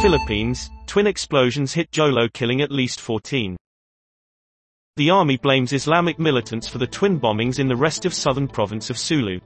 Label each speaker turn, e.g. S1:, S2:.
S1: Philippines, twin explosions hit Jolo killing at least 14. The army blames Islamic militants for the twin bombings in the rest of southern province of Sulu.